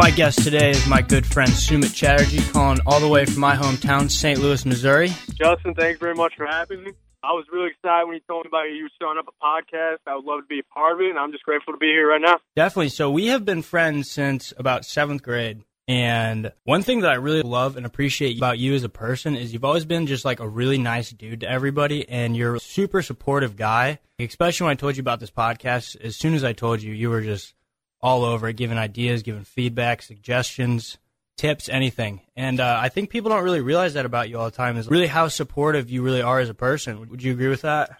My guest today is my good friend Sumit Chatterjee, calling all the way from my hometown, St. Louis, Missouri. Justin, thanks very much for having me. I was really excited when you told me about you starting up a podcast. I would love to be a part of it, and I'm just grateful to be here right now. Definitely. So we have been friends since about seventh grade. And one thing that I really love and appreciate about you as a person is you've always been just like a really nice dude to everybody, and you're a super supportive guy. Especially when I told you about this podcast, as soon as I told you, you were just all over giving ideas, giving feedback, suggestions, tips, anything. And uh, I think people don't really realize that about you all the time is really how supportive you really are as a person. Would you agree with that?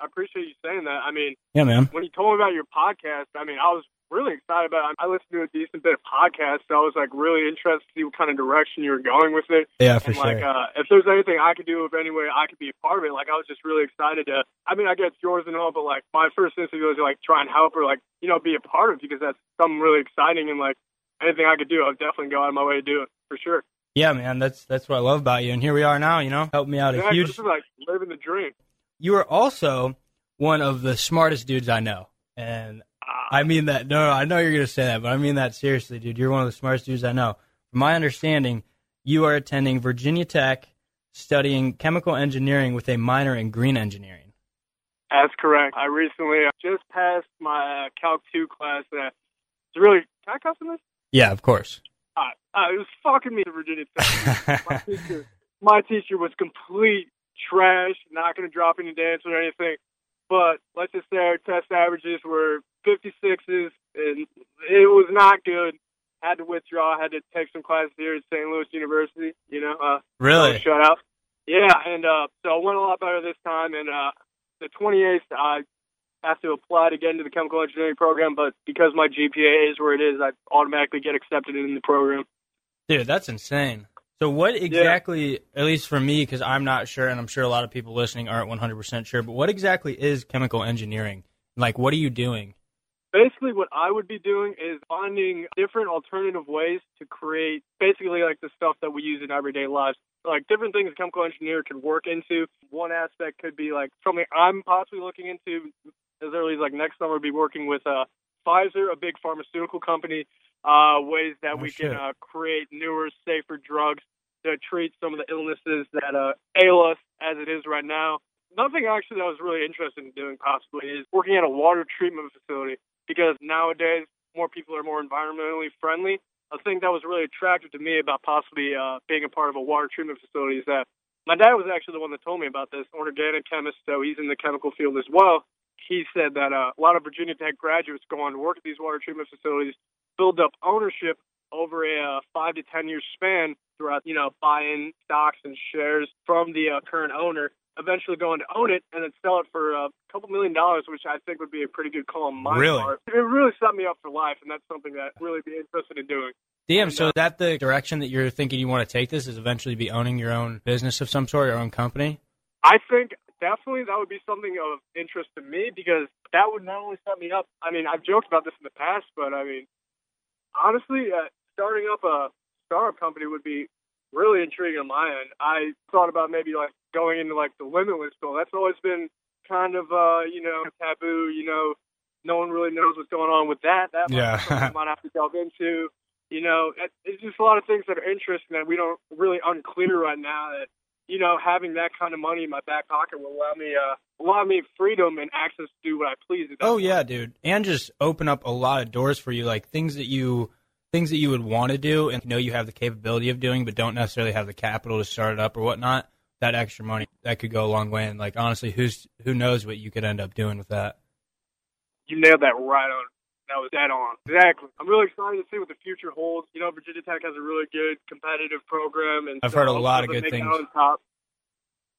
I appreciate you saying that. I mean, Yeah, man. when you told me about your podcast, I mean, I was really excited about it. I listened to a decent bit of podcasts, so I was like really interested to see what kind of direction you were going with it. Yeah, for and like, sure. uh, if there's anything I could do, if any way I could be a part of it, like I was just really excited to. I mean, I guess yours and all, but like my first instinct was to like try and help or like you know be a part of it because that's something really exciting and like anything I could do, I'd definitely go out of my way to do it for sure. Yeah, man. That's that's what I love about you. And here we are now. You know, help me out a Yeah, huge. this is like living the dream. You are also one of the smartest dudes I know, and I mean that. No, I know you're gonna say that, but I mean that seriously, dude. You're one of the smartest dudes I know. From my understanding, you are attending Virginia Tech, studying chemical engineering with a minor in green engineering. That's correct. I recently just passed my uh, Calc 2 class. That it's really. Can I cuss in this? Yeah, of course. Uh, uh, it was fucking me to Virginia Tech. my teacher, my teacher was complete trash. Not going to drop any dance or anything. But let's just say our test averages were 56s, and it was not good. Had to withdraw. Had to take some classes here at St. Louis University. You know, uh, Really? shut out. Yeah, and uh, so it went a lot better this time. And uh, the 28th, I have to apply to get into the chemical engineering program, but because my GPA is where it is, I automatically get accepted in the program. Dude, that's insane. So, what exactly, at least for me, because I'm not sure, and I'm sure a lot of people listening aren't 100% sure, but what exactly is chemical engineering? Like, what are you doing? Basically, what I would be doing is finding different alternative ways to create basically like the stuff that we use in everyday lives. Like different things a chemical engineer could work into. One aspect could be like something I'm possibly looking into as early as like next summer, be working with uh, Pfizer, a big pharmaceutical company, uh, ways that Oh, we shit. can uh, create newer, safer drugs to treat some of the illnesses that uh, ail us as it is right now. Nothing actually that I was really interested in doing possibly is working at a water treatment facility because nowadays more people are more environmentally friendly. A thing that was really attractive to me about possibly uh, being a part of a water treatment facility is that my dad was actually the one that told me about this, an organic chemist, so he's in the chemical field as well. He said that uh, a lot of Virginia Tech graduates go on to work at these water treatment facilities, build up ownership over a uh, five to ten year span throughout, you know, buying stocks and shares from the uh, current owner, eventually going to own it and then sell it for uh, a couple million dollars, which I think would be a pretty good call on my Really? part. It really set me up for life, and that's something that I'd really be interested in doing. Damn, so is that the direction that you're thinking you want to take this is eventually be owning your own business of some sort, your own company? I think definitely that would be something of interest to me because that would not only set me up. I mean, I've joked about this in the past, but I mean, honestly, uh, starting up a startup company would be really intriguing on my end. I thought about maybe like going into like the limitless goal. That's always been kind of uh, you know taboo. You know, no one really knows what's going on with that. That might Yeah. I might have to delve into. You know, it's just a lot of things that are interesting that we don't really unclear right now. That you know, having that kind of money in my back pocket will allow me uh allow me freedom and access to do what I please. Oh point. yeah, dude, and just open up a lot of doors for you, like things that you things that you would want to do and know you have the capability of doing, but don't necessarily have the capital to start it up or whatnot. That extra money that could go a long way, and like honestly, who's who knows what you could end up doing with that? You nailed that right on. That was dead on. Exactly. I'm really excited to see what the future holds. You know, Virginia Tech has a really good competitive program, and I've so heard a lot of good things. On top.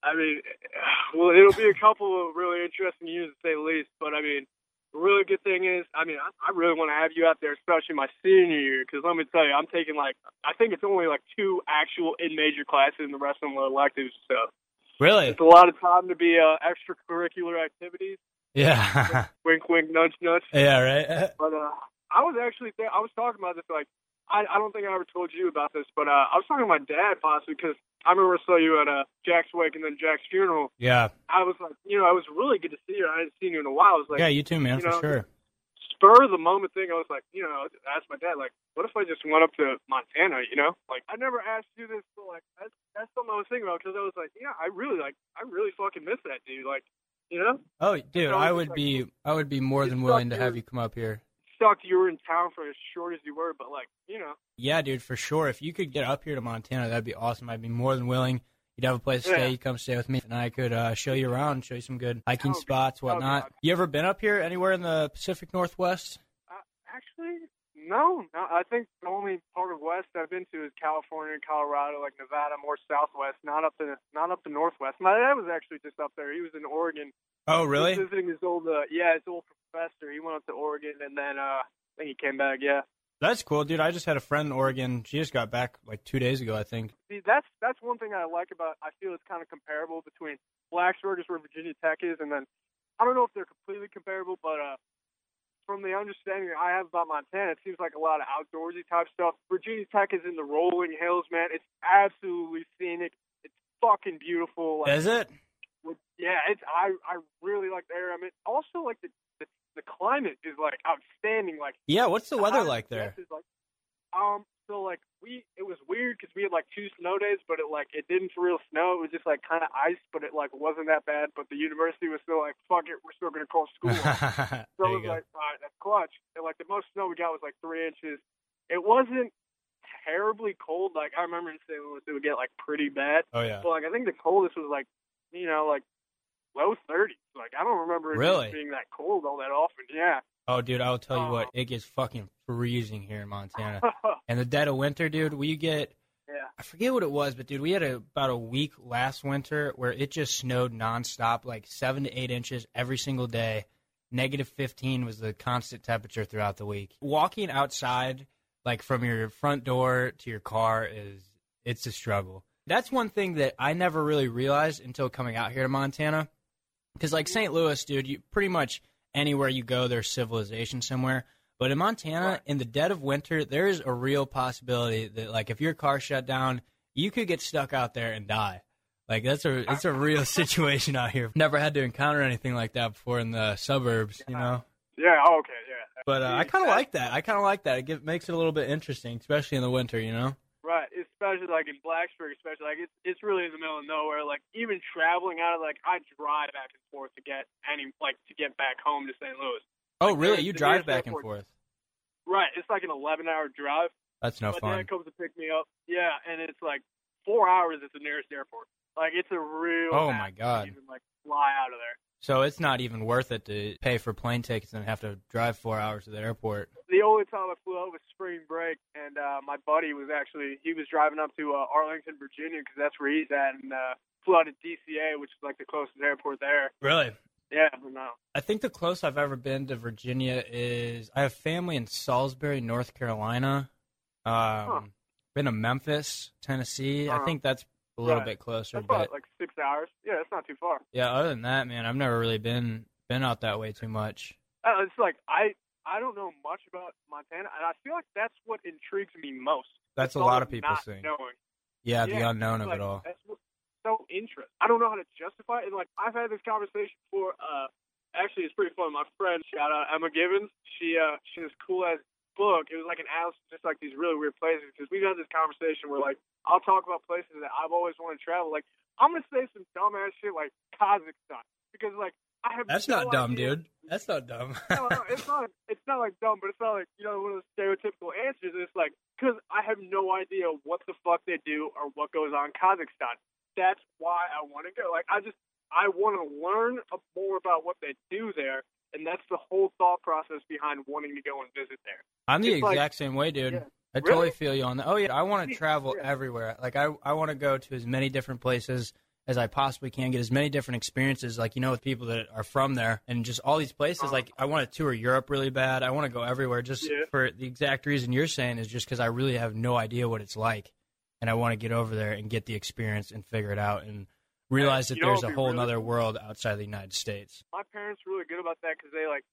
I mean, well, it'll be a couple of really interesting years to say the least. But I mean, the really good thing is, I mean, I, I really want to have you out there, especially my senior year, because let me tell you, I'm taking like, I think it's only like two actual in major classes, and the rest of them are electives. So Really? it's a lot of time to be uh, extracurricular activities. Yeah. Wink, wink, nudge, nudge. yeah. Right. But uh, I was actually th- I was talking about this like I, I don't think I ever told you about this, but uh, I was talking to my dad possibly because I remember I saw you at uh, Jack's wake and then Jack's funeral. Yeah. I was like, you know, it was really good to see you. I hadn't seen you in a while. I was like, yeah. You too, man, you for know, sure. spur of the moment thing, I was like, you know, I asked my dad, like, what if I just went up to Montana? You know, like I never asked you this, but like that's that's something I was thinking about because I was like, yeah, I really like, I really fucking miss that dude. Like, you know? Oh, dude, I it's would like- be I would be more than willing to have you come up here. Sucked you were in town for as short as you were, but like, you know, Yeah, dude, for sure. If you could get up here to Montana, that'd be awesome. I'd be more than willing. You'd have a place to Yeah. stay. You come stay with me, and I could uh, show you around, show you some good hiking be- spots, that would be whatnot. awesome. You ever been up here anywhere in the Pacific Northwest? No, no. I think the only part of West I've been to is California, Colorado, like Nevada, more Southwest, not up the not up the Northwest. My dad was actually just up there. He was in Oregon Oh, really? visiting his old, uh, yeah, his old professor. He went up to Oregon, and then uh, I think he came back. Yeah. That's cool, dude. I just had a friend in Oregon. She just got back like two days ago, I think. See, that's that's one thing I like about. I feel it's kind of comparable between Blacksburg is where Virginia Tech is, and then I don't know if they're completely comparable, but uh, from the understanding I have about Montana, it seems like a lot of outdoorsy type stuff. Virginia Tech is in the rolling hills, man. It's absolutely scenic. It's fucking beautiful. Like, Is it? yeah, it's I I really like the area. I mean, also like the the, the climate is like outstanding. Like Yeah. What's the weather like there? like, um, so like we, it was weird because we had like two snow days, but it like it didn't real snow. It was just like kind of ice, but it like wasn't that bad. But the university was still like, fuck it, we're still gonna call school. so it was go. like, all right, that's clutch. And like the most snow we got was like three inches. It wasn't terribly cold. Like I remember in St. Louis, it would get like pretty bad. oh yeah. But like I think the coldest was like, you know, like low 30s. Like I don't remember it Really? being that cold all that often. Yeah. Oh, dude, I'll tell you what. Oh. It gets fucking freezing here in Montana. and the dead of winter, dude, we get yeah. I forget what it was, but dude, we had a, about a week last winter where it just snowed nonstop, like seven to eight inches every single day. Negative 15 was the constant temperature throughout the week. Walking outside, like from your front door to your car, is it's a struggle. That's one thing that I never really realized until coming out here to Montana. Because, like St. Louis, dude, you pretty much anywhere you go, there's civilization somewhere. But in Montana, Right. in the dead of winter, there is a real possibility that, like, if your car shut down, you could get stuck out there and die. Like that's a it's a real situation out here. Never had to encounter anything like that before in the suburbs, you know. Yeah. Oh, okay. Yeah. But uh, I kind of like that. I kind of like that. It get, makes it a little bit interesting, especially in the winter, you know. Right, especially like in Blacksburg, especially like it's it's really in the middle of nowhere. Like even traveling out of like I drive back and forth to get any like to get back home to St. Louis. Oh, Like, really? You drive back and forth? Right, it's like an 11 hour drive. That's no my fun. dad comes to pick me up. Yeah, and it's like four hours at the nearest airport. Like it's a real. Oh, my God. Even like fly out of there. So it's not even worth it to pay for plane tickets and have to drive four hours to the airport. The only time I flew out was spring break, and uh, my buddy was actually he was driving up to uh, Arlington, Virginia, because that's where he's at, and uh, flew out to DCA, which is like the closest airport there. Really? Yeah, no. I think the closest I've ever been to Virginia is I have family in Salisbury, North Carolina. Um, Been to Memphis, Tennessee. I Uh-huh. think that's a little Right. bit closer, That's but like six hours. Yeah, it's not too far. yeah. Other than that, man, I've never really been been out that way too much. Uh, it's like I I don't know much about Montana, and I feel like that's what intrigues me most. That's a lot of people not saying. Knowing. Yeah, the unknown of like, it all. That's so interesting. I don't know how to justify it. And like I've had this conversation before. Uh, actually, it's pretty fun. My friend, shout out Emma Gibbons. She uh, she has cool ass book. It was like an atlas, just like these really weird places. Because we've had this conversation where like I'll talk about places that I've always wanted to travel. Like I'm gonna say some dumbass shit like Kazakhstan because like I have That's no not dumb, idea- dude. That's not dumb. no, no, it's not. It's not like dumb, but it's not like you know one of those stereotypical answers. It's like because I have no idea what the fuck they do or what goes on in Kazakhstan. That's why I want to go. Like I just I want to learn more about what they do there, and that's the whole thought process behind wanting to go and visit there. I'm the It's like- exact same way, dude. Yeah. I totally feel you on that. Oh yeah, I want to travel yeah. everywhere. Like I, I want to go to as many different places as I possibly can, get as many different experiences. Like you know, with people that are from there, and just all these places. Uh-huh. Like I want to tour Europe really bad. I want to go everywhere, just Yeah. for the exact reason you're saying is just because I really have no idea what it's like, and I want to get over there and get the experience and figure it out and realize that you know there's a whole really other world outside the United States. My parents were really good about that because they like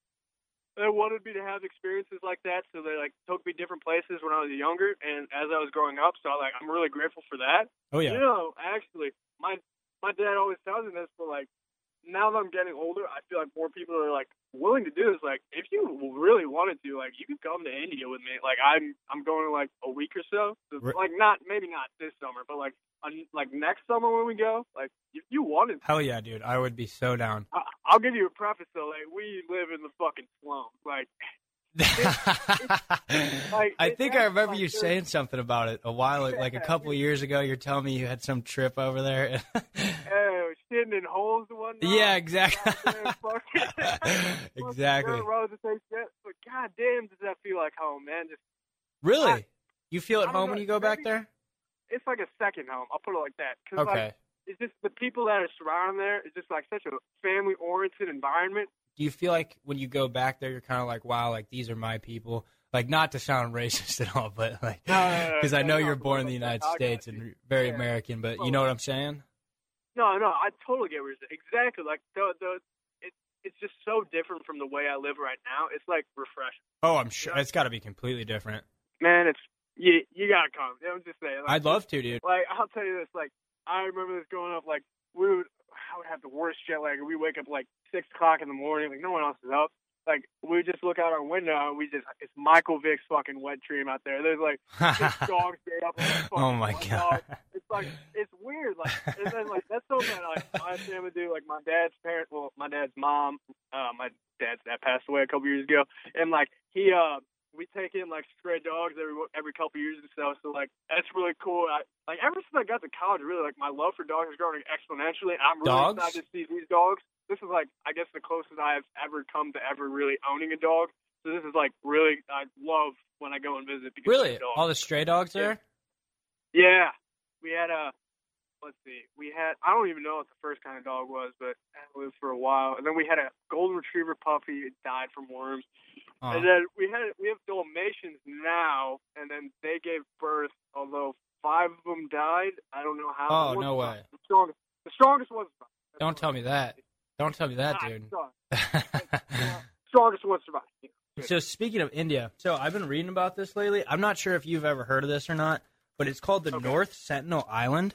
they wanted me to have experiences like that, so they like took me different places when I was younger, and as I was growing up. So I like I'm really grateful for that. Oh yeah, You know, actually, my my dad always tells me this, but like now that I'm getting older, I feel like more people are like willing to do this. Like, if you really wanted to, like, you could come to India with me. Like, I'm I'm going like a week or so. so like, not maybe not this summer, but like on, like next summer when we go. Like, if you wanted, to, Hell yeah, dude. I would be so down. I, I'll give you a preface though. Like, we live in the fucking slums. Like, like, I think I remember like, you saying something about it a while, like a Yeah, couple years ago. You're telling me you had some trip over there. Oh, shitting in holes and whatnot. yeah, exactly. Yeah, exactly. Roads and things, But goddamn, does that feel like home, man? Just Really? I- You feel at home when you go back there? It's like a second home. I'll put it like that. Cause Okay. like, it's just the people that are surrounding there. It's just like such a family oriented environment. Do you feel like when you go back there, you're kind of like, wow, like these are my people? Like, not to sound racist at all, but like, No, no, no, because I know you're born in the United States and very Yeah. American, but you know what I'm saying? No, no, I totally get what you're saying. Exactly. Like the the it it's just so different from the way I live right now. It's like refreshing. Oh, I'm sure Yeah. it's got to be completely different. Man, it's you you gotta come. I'm just saying. Like, I'd love to, dude. Like I'll tell you this. Like I remember this growing up. Like we would, I would have the worst jet lag. We wake up like six o'clock in the morning. Like no one else is up. Like we would just look out our window and we just it's Michael Vick's fucking wet dream out there. There's like dogs stayed up. fucking oh my god. dog. It's like it's weird. Like and then like that's something that like my family do. Like my dad's parents. well, my dad's mom, uh, my dad's dad passed away a couple years ago, and like he uh we take in like stray dogs every every couple years and stuff. So like that's really cool. I like ever since I got to college, really like my love for dogs is growing exponentially. I'm really Dogs? excited to see these dogs. This is like I guess the closest I've ever come to ever really owning a dog. So this is like really I love when I go and visit because Really? All the stray dogs Yeah. there? Yeah, we had a. Let's see. We had. I don't even know what the first kind of dog was, but it lived for a while. And then we had a golden retriever puppy. It died from worms. Oh. And then we had. We have Dalmatians now, and then they gave birth. Although five of them died. I don't know how. Oh, The one- no way. The strongest. The strongest one survived. Don't tell me that. Don't tell me that, Ah, dude. sorry. Strongest one survived. so speaking of India, so I've been reading about this lately. I'm not sure if you've ever heard of this or not, but it's called the Okay. North Sentinel Island.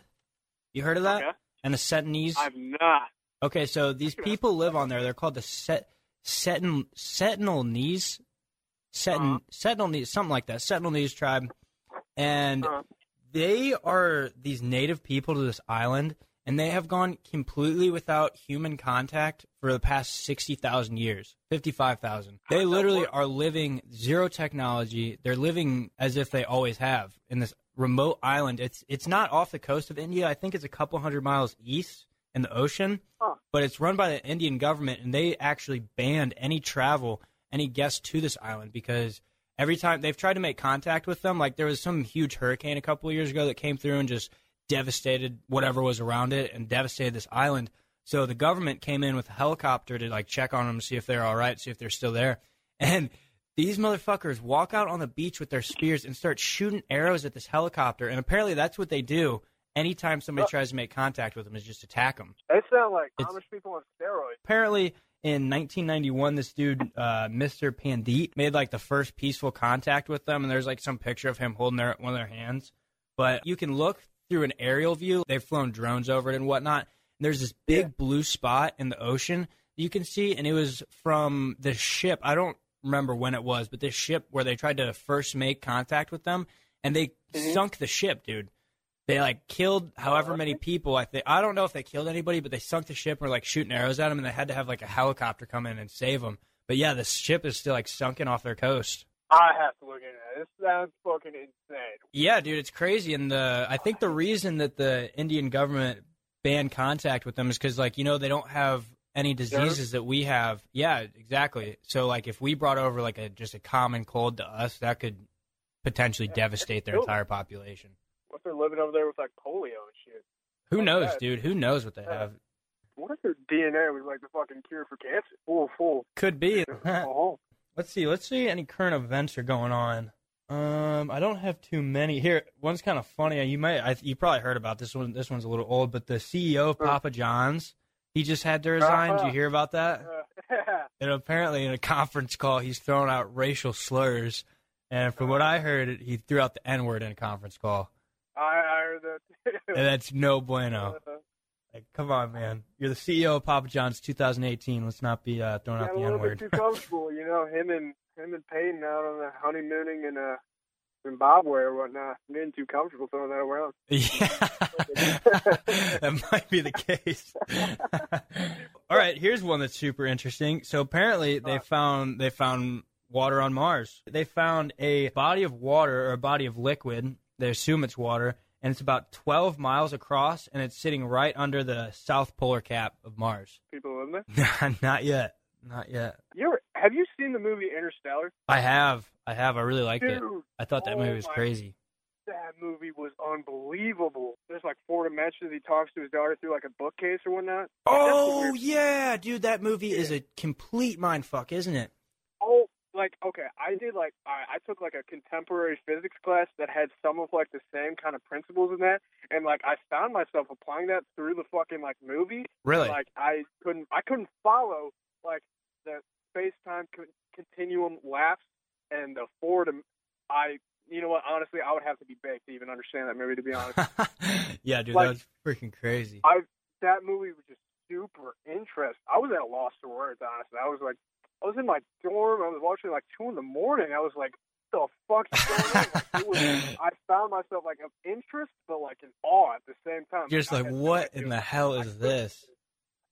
You heard of that? Okay. And the Sentinels. I've not. Okay, so these Check it out. people live on there. They're called the Set Sentinel Sentinelese, Sentinel Uh-huh. Sentinelese, something like that. Sentinelese tribe, and Uh, they are these native people to this island, and they have gone completely without human contact for the past sixty thousand years, fifty-five thousand. They literally are living zero technology. They're living as if they always have in this remote island. It's it's not off the coast of India. I think it's a couple hundred miles east in the ocean huh. but it's run by the Indian government, and they actually banned any travel, any guests to this island because every time they've tried to make contact with them, like there was some huge hurricane a couple of years ago that came through and just devastated whatever was around it and devastated this island. So the government came in with a helicopter to like check on them, see if they're all right, see if they're still there, and these motherfuckers walk out on the beach with their spears and start shooting arrows at this helicopter, and apparently that's what they do. Anytime somebody tries to make contact with them, is just attack them They sound like It's- Amish people on steroids. apparently in 1991 this dude uh, mr pandit made like the first peaceful contact with them and there's like some picture of him holding their one of their hands but you can look through an aerial view they've flown drones over it and whatnot and there's this big Yeah. blue spot in the ocean you can see and it was from the ship i don't remember when it was but this ship where they tried to first make contact with them and they Mhm. sunk the ship dude they like killed however Oh, many people. I think I don't know if they killed anybody, but they sunk the ship were like shooting arrows at them, and they had to have like a helicopter come in and save them. But yeah, the ship is still like sunken off their coast. I have to look into that. This sounds fucking insane. Yeah, dude, it's crazy. And the I think the reason that the Indian government banned contact with them is because like you know they don't have any diseases that we have. Yeah, exactly. So like if we brought over like a just a common cold to us, that could potentially Yeah, devastate their cool. entire population. What they're living over there with like polio and shit? Who Like knows, that. dude? Who knows what they Yeah. have? What if their DNA was like the fucking cure for cancer? Full, full. Could be. oh, Let's see. Let's see any current events are going on. Um, I don't have too many here. One's kind of funny. You might, I, you probably heard about this one. This one's a little old, but the CEO of Papa John's, he just had to resign. Did Uh-huh. you hear about that? uh, And apparently, in a conference call, he's throwing out racial slurs. And from what I heard, he threw out the N word in a conference call. I, I heard that. And that's no bueno. Uh, Like, come on, man. You're the CEO of Papa John's 2018. Let's not be uh, throwing Got out the N word. too comfortable, you know. Him and him and Peyton out on the honeymooning in uh, Zimbabwe or whatnot. I'm getting too comfortable throwing that around. Yeah, that might be the case. All right, here's one that's super interesting. So apparently they found they found water on Mars. They found a body of water or a body of liquid. They assume it's water, and it's about 12 miles across, and it's sitting right under the south polar cap of Mars. People live there. Not yet. Not yet. You ever, have you seen the movie Interstellar? I have. I have. I really liked it. Dude, I thought that oh movie was oh my crazy. that movie was unbelievable. There's like four dimensions. He talks to his daughter through like a bookcase or whatnot. Oh yeah, dude, that movie is a complete mind fuck, isn't it? Oh, like okay, I did like I, I took like a contemporary physics class that had some of like the same kind of principles in that, and like I found myself applying that through the fucking like movie. Really? Like I couldn't I couldn't follow like the space time co- continuum lapse and the four I you know what honestly I would have to be baked to even understand that movie to be honest. yeah, dude, Like- that was freaking crazy. I that movie was just super interesting. I was at a loss for words, honestly. I was like, I was in my dorm. I was watching like two in the morning. I was like, the fuck is going on? Like, was, I found myself like of interest, but like in awe at the same time. You're just like, what in the hell is this?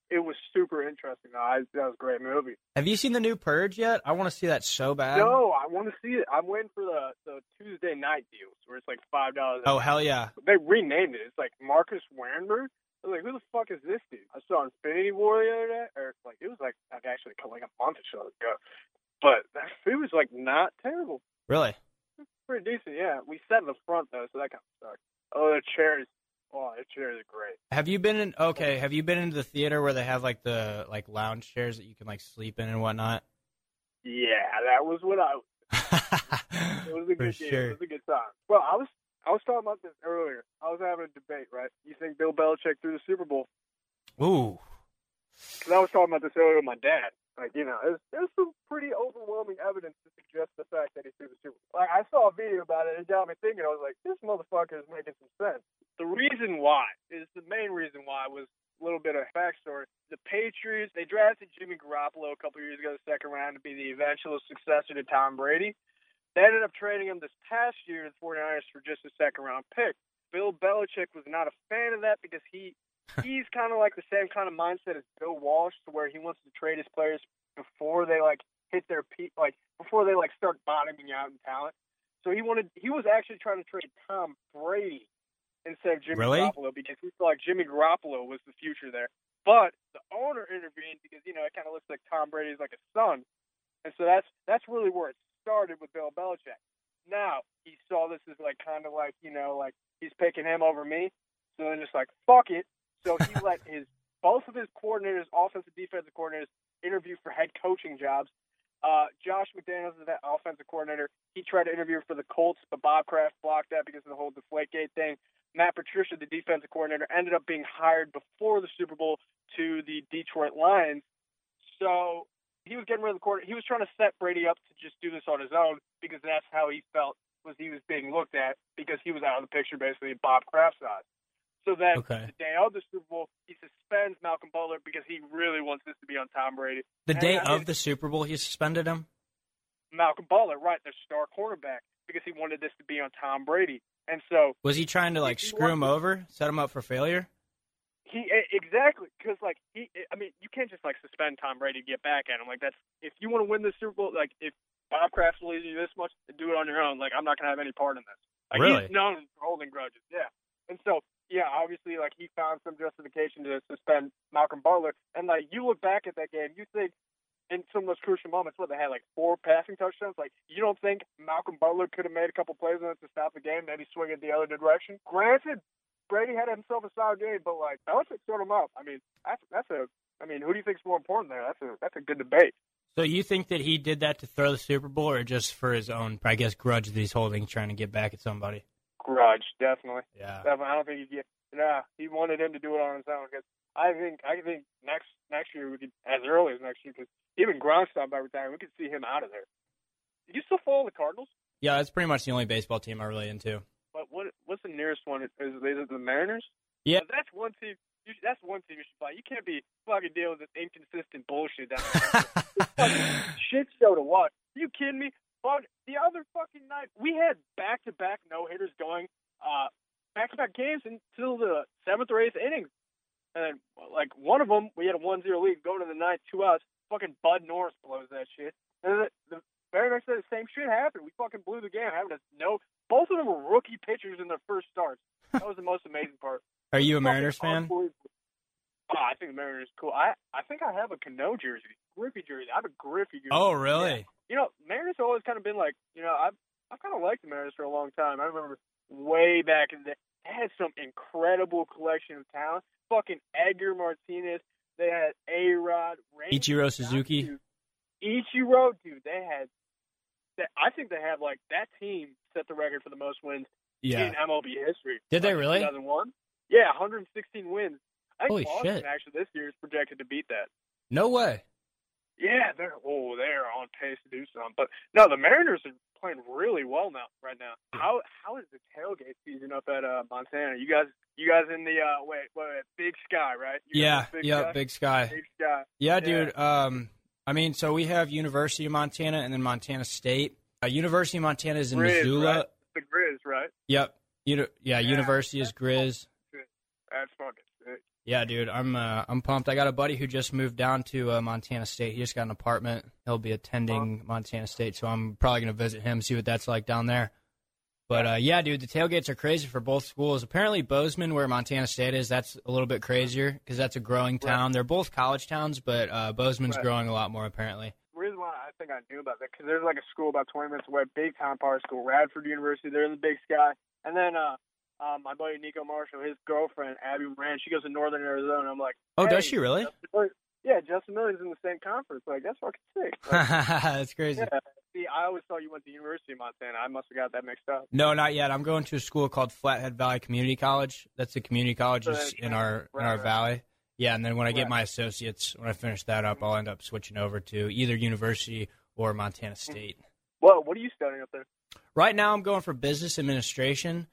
It was super interesting. I, that was a great movie. Have you seen the new Purge yet? I want to see that so bad. no, I want to see it. I'm waiting for the the Tuesday night deals where it's like five dollars. Oh hell yeah! They renamed it. It's like Marcus Warenberg. I was like, who the fuck is this dude? I saw Infinity War the other day, or like it was like like, actually like a month or so ago. But that food was like not terrible, Really? pretty decent. Yeah, we sat in the front though, so that kind of sucked. Oh, the chairs. Oh, the chairs are great. Have you been in? Okay, have you been into the theater where they have like the like lounge chairs that you can like sleep in and whatnot? Yeah, that was what I. It was a For good game. sure. It was a good time. Well, I was I was talking about this earlier. I was having a debate, right? You think Bill Belichick threw the Super Bowl? Ooh. Because I was talking about this earlier with my dad. Like, you know, there's, there's some pretty overwhelming evidence to suggest the fact that he threw the Super Bowl. Like, I saw a video about it. And it got me thinking. I was like, this motherfucker is making some sense. The reason why is the main reason why was a little bit of a backstory. The Patriots, they drafted Jimmy Garoppolo a couple years ago, the second round, to be the eventual successor to Tom Brady. They ended up trading him this past year to the 49ers for just a second round pick. Bill Belichick was not a fan of that because he he's kind of like the same kind of mindset as Bill Walsh, to where he wants to trade his players before they like hit their peak, like before they like start bottoming out in talent. So he wanted he was actually trying to trade Tom Brady instead of Jimmy Really? Garoppolo because he felt like Jimmy Garoppolo was the future there. But the owner intervened because you know it kind of looks like Tom Brady's like a son, and so that's that's really where it started with Bill Belichick. Now he saw this as like kind of like you know like he's picking him over me, so then just like fuck it. So he let his both of his coordinators, offensive defensive coordinators, interview for head coaching jobs. Uh, Josh McDaniels is that offensive coordinator. He tried to interview for the Colts, but Bob Kraft blocked that because of the whole Deflategate thing. Matt Patricia, the defensive coordinator, ended up being hired before the Super Bowl to the Detroit Lions. So he was getting rid of the court. He was trying to set Brady up to just do this on his own because that's how he felt was he was being looked at because he was out of the picture basically in Bob Kraft's eyes. So then Okay. the day of the Super Bowl, he suspends Malcolm Butler because he really wants this to be on Tom Brady. The And day of the Super Bowl, he suspended him. Malcolm Butler, right, their star cornerback, because he wanted this to be on Tom Brady. And so Was he trying to like screw him over, set him up for failure? He exactly because like he, I mean, you can't just like suspend Tom Brady to get back at him. Like that's if you want to win the Super Bowl, like if Bob Kraft believes you this much, do it on your own. Like I'm not gonna have any part in this. Like, Really? He's known for holding grudges. Yeah. And so yeah, obviously like he found some justification to suspend Malcolm Butler, and like you look back at that game, you think. In some of those crucial moments, what they had like four passing touchdowns. Like you don't think Malcolm Butler could have made a couple plays on it to stop the game, maybe swing it the other direction? Granted, Brady had himself a solid game, but like Belichick sort him up. I mean, that's that's a. I mean, who do you think's more important there? That's a that's a good debate. So you think that he did that to throw the Super Bowl, or just for his own, I guess, grudge that he's holding, trying to get back at somebody? Grudge, definitely. Yeah. Definitely. I don't think he get. Nah, he wanted him to do it on his own because I think I think next next year we could as early as next year because even Gronk stopped by retiring, we could see him out of there. Do you still follow the Cardinals? Yeah, that's pretty much the only baseball team I'm really into. But what what's the nearest one? Is, is it the Mariners? Yeah. That's one team. You should, that's one team you should fight. You can't be fucking dealing with this inconsistent bullshit down there. shit show to watch. Are you kidding me? But the other fucking night, we had back to back no hitters going, uh, back to back games until the seventh or eighth innings. And then, like, one of them, we had a 1 0 lead going to the ninth, two outs. Fucking Bud Norris blows that shit. And then the, the very next day, the same shit happened. We fucking blew the game, having us no. Both of them were rookie pitchers in their first starts. That was the most amazing part. Are you a Mariners fan? Oh, I think the Mariners cool. I I think I have a Cano jersey, Griffey jersey. I have a Griffey jersey. Oh, really? Yeah. You know, Mariners have always kind of been like, you know, I've I've kind of liked the Mariners for a long time. I remember way back in the day, they had some incredible collection of talent. Fucking Edgar Martinez. They had A Rod, Ichiro Suzuki. Ichiro, dude, they had. I think they have like that team set the record for the most wins Yeah. in MLB history. Did they really? 2001. Yeah, 116 wins. I think Holy Boston shit. actually this year is projected to beat that. No way. Yeah, they're oh they're on pace to do something. But no, the Mariners are playing really well now right now. How how is the tailgate season up at uh, Montana? You guys you guys in the uh wait wait, wait Big Sky right? You Yeah. Big Yep. Sky? Big Sky. Big Sky. Yeah, dude. Um, I mean, so we have University of Montana and then Montana State. Uh, University of Montana is in Grizz, Missoula. right? The Grizz, right? Yep. Uni- yeah, Yeah, University is. Grizz. That's fucking sick. Yeah, dude. I'm uh, I'm pumped. I got a buddy who just moved down to uh, Montana State. He just got an apartment. He'll be attending Montana State, so I'm probably gonna visit him, see what that's like down there. But uh, yeah, dude, the tailgates are crazy for both schools. Apparently, Bozeman, where Montana State is, that's a little bit crazier because that's a growing Right. town. They're both college towns, but uh, Bozeman's Right. growing a lot more apparently. The reason why I think I knew about that because there's like a school about 20 minutes away, big time power school, Radford University. They're in the Big Sky, and then uh, um, my buddy Nico Marshall, his girlfriend Abby Moran, she goes to Northern Arizona. I'm like, Oh, does she really? Justin Miller- Yeah, Justin Miller's in the same conference. Like that's fucking sick. Like, that's crazy. yeah. See, I always thought you went to University of Montana. I must have got that mixed up. No, not yet. I'm going to a school called Flathead Valley Community College. That's the community college Right, in our in our right. valley. Yeah, and then when I get Right. my associates, when I finish that up, I'll end up switching over to either university or Montana Mm-hmm. State. Well, what are you studying up there? Right now, I'm going for business administration,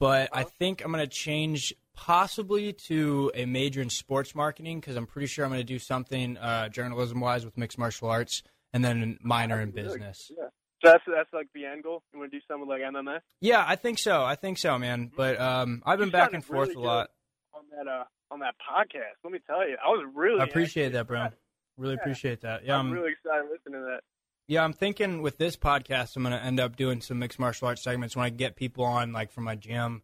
but I Uh-huh. think I'm going to change possibly to a major in sports marketing because I'm pretty sure I'm going to do something uh, journalism wise with mixed martial arts, and then a minor in That'd be really business. Yeah. So that's that's like the end goal. You want to do something like MMA Yeah, I think so. I think so, man. But um, I've been You back and forth really a lot. on that uh on that podcast. Let me tell you, I was really I appreciate that, bro. Really Yeah. appreciate that. Yeah, I'm I'm, really excited listening to that. yeah, I'm thinking with this podcast, I'm gonna end up doing some mixed martial arts segments when I get people on, like from my gym,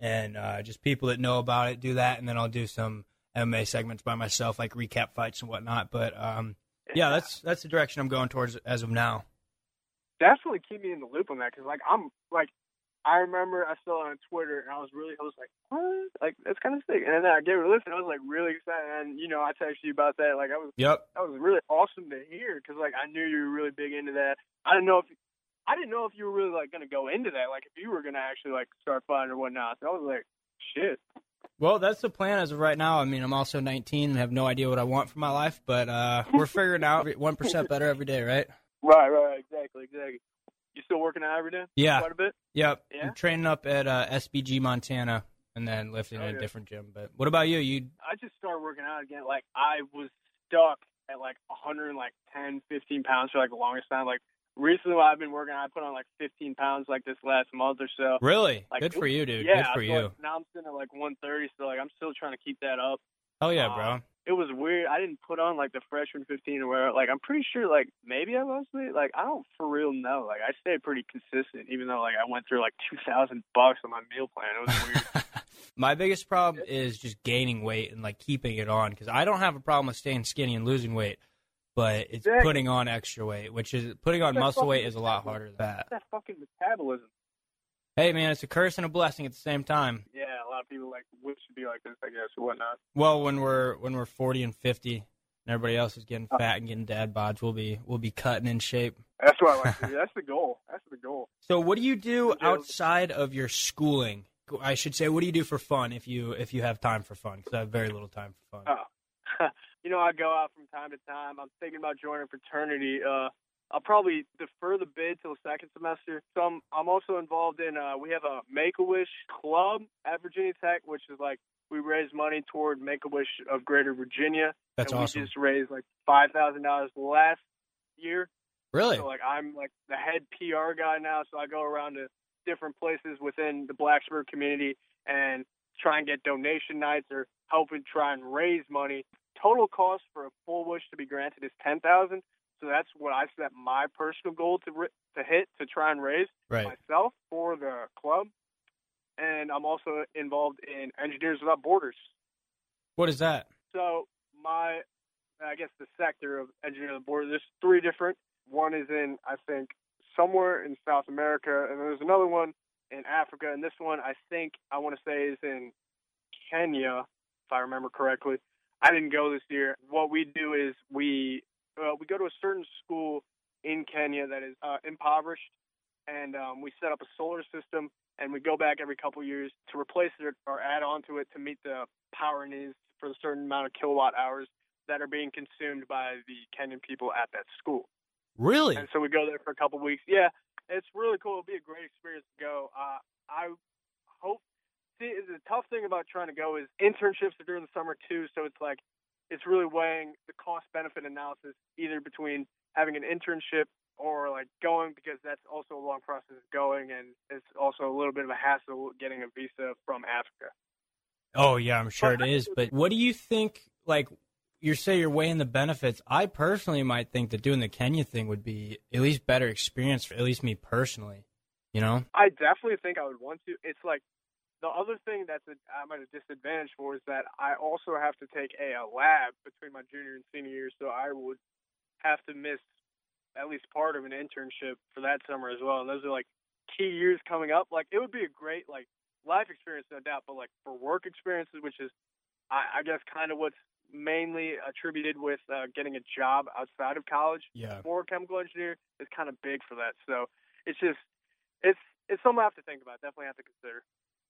and uh, just people that know about it. Do that, and then I'll do some MMA segments by myself, like recap fights and whatnot. But um, yeah, that's that's the direction I'm going towards as of now. definitely keep me in the loop on that because like I'm like I remember I saw it on Twitter and I was really I was like what like that's kind of sick and then I gave it a listen I was like really excited and you know I texted you about that like I was Yep. that was really awesome to hear because like I knew you were really big into that I don't know if I didn't know if you were really like gonna go into that like if you were gonna actually like start fighting or whatnot so I was like shit Well, that's the plan as of right now. I mean, I'm also 19 and have no idea what I want for my life, but uh, we're figuring out one percent better every day, right? right right exactly exactly you still working out every day Yeah. quite a bit Yep. Yeah? I'm training up at uh, SBG Montana and then lifting in Okay. a different gym. But what about you? You I just started working out again. Like I was stuck at like 110, 15 pounds for like the longest time. Like recently, while I've been working, I put on like 15 pounds like this last month or so. really? Like, Good for you, dude. yeah, Good for so, you. like, now I'm sitting at like 130, so like I'm still trying to keep that up. Oh yeah, bro. Um, it was weird. I didn't put on like the freshman 15 or whatever. Like I'm pretty sure like maybe I lost weight. Like I don't for real know. Like I stayed pretty consistent, even though like I went through like 2,000 bucks on my meal plan. It was weird. My biggest problem is just gaining weight and like keeping it on because I don't have a problem with staying skinny and losing weight, but it's Exactly. putting on extra weight, which is putting on That's muscle weight is a lot harder than that. that fucking metabolism. Hey, man, it's a curse and a blessing at the same time. Yeah, a lot of people like wish to be like this, I guess, or whatnot. Well, when we're when we're 40 and 50 and everybody else is getting Oh. fat and getting dad bods, we'll be we'll be cutting in shape. That's what I like to do. That's the goal. That's the goal. So, what do you do outside of your schooling? I should say, what do you do for fun if you if you have time for fun? Because I have very little time for fun. Oh. You know, I go out from time to time. I'm thinking about joining a fraternity. Uh, I'll probably defer the bid till the second semester. So I'm, I'm also involved in. Uh, we have a Make a Wish club at Virginia Tech, which is like we raise money toward Make a Wish of Greater Virginia. That's and awesome. We just raised like five thousand dollars last year. Really? So like I'm like the head PR guy now, so I go around to different places within the Blacksburg community and try and get donation nights or help helping try and raise money. Total cost for a full wish to be granted is ten thousand. So that's what I set my personal goal to to hit to try and raise Right. myself for the club. And I'm also involved in Engineers Without Borders. What is that? So my, I guess the sector of Engineers Without Borders, there's three different. One is in, I think, somewhere in South America, and there's another one in Africa, and this one I think I want to say is in Kenya, if I remember correctly. I didn't go this year. What we do is we uh, we go to a certain school in Kenya that is uh, impoverished, and um, we set up a solar system, and we go back every couple years to replace it or add on to it to meet the power needs for a certain amount of kilowatt hours that are being consumed by the Kenyan people at that school. Really? And so we go there for a couple weeks. Yeah, it's really cool. It'll be a great experience to go. Uh, I hope. See, the tough thing about trying to go is internships are during the summer too. So it's like it's really weighing the cost benefit analysis either between having an internship or like going because that's also a long process of going and it's also a little bit of a hassle getting a visa from Africa. Oh yeah, I'm sure it is. But what do you think? Like you say, you're weighing the benefits. I personally might think that doing the Kenya thing would be at least better experience for at least me personally. You know? I definitely think I would want to. It's like the other thing that's a, I'm at a disadvantage for is that I also have to take a, a lab between my junior and senior year, so I would have to miss at least part of an internship for that summer as well. And those are like key years coming up. Like it would be a great like life experience, no doubt, but like for work experiences, which is I, I guess kind of what's mainly attributed with uh, getting a job outside of college Yeah. for a chemical engineer is kind of big for that. So it's just it's it's something I have to think about. Definitely have to consider.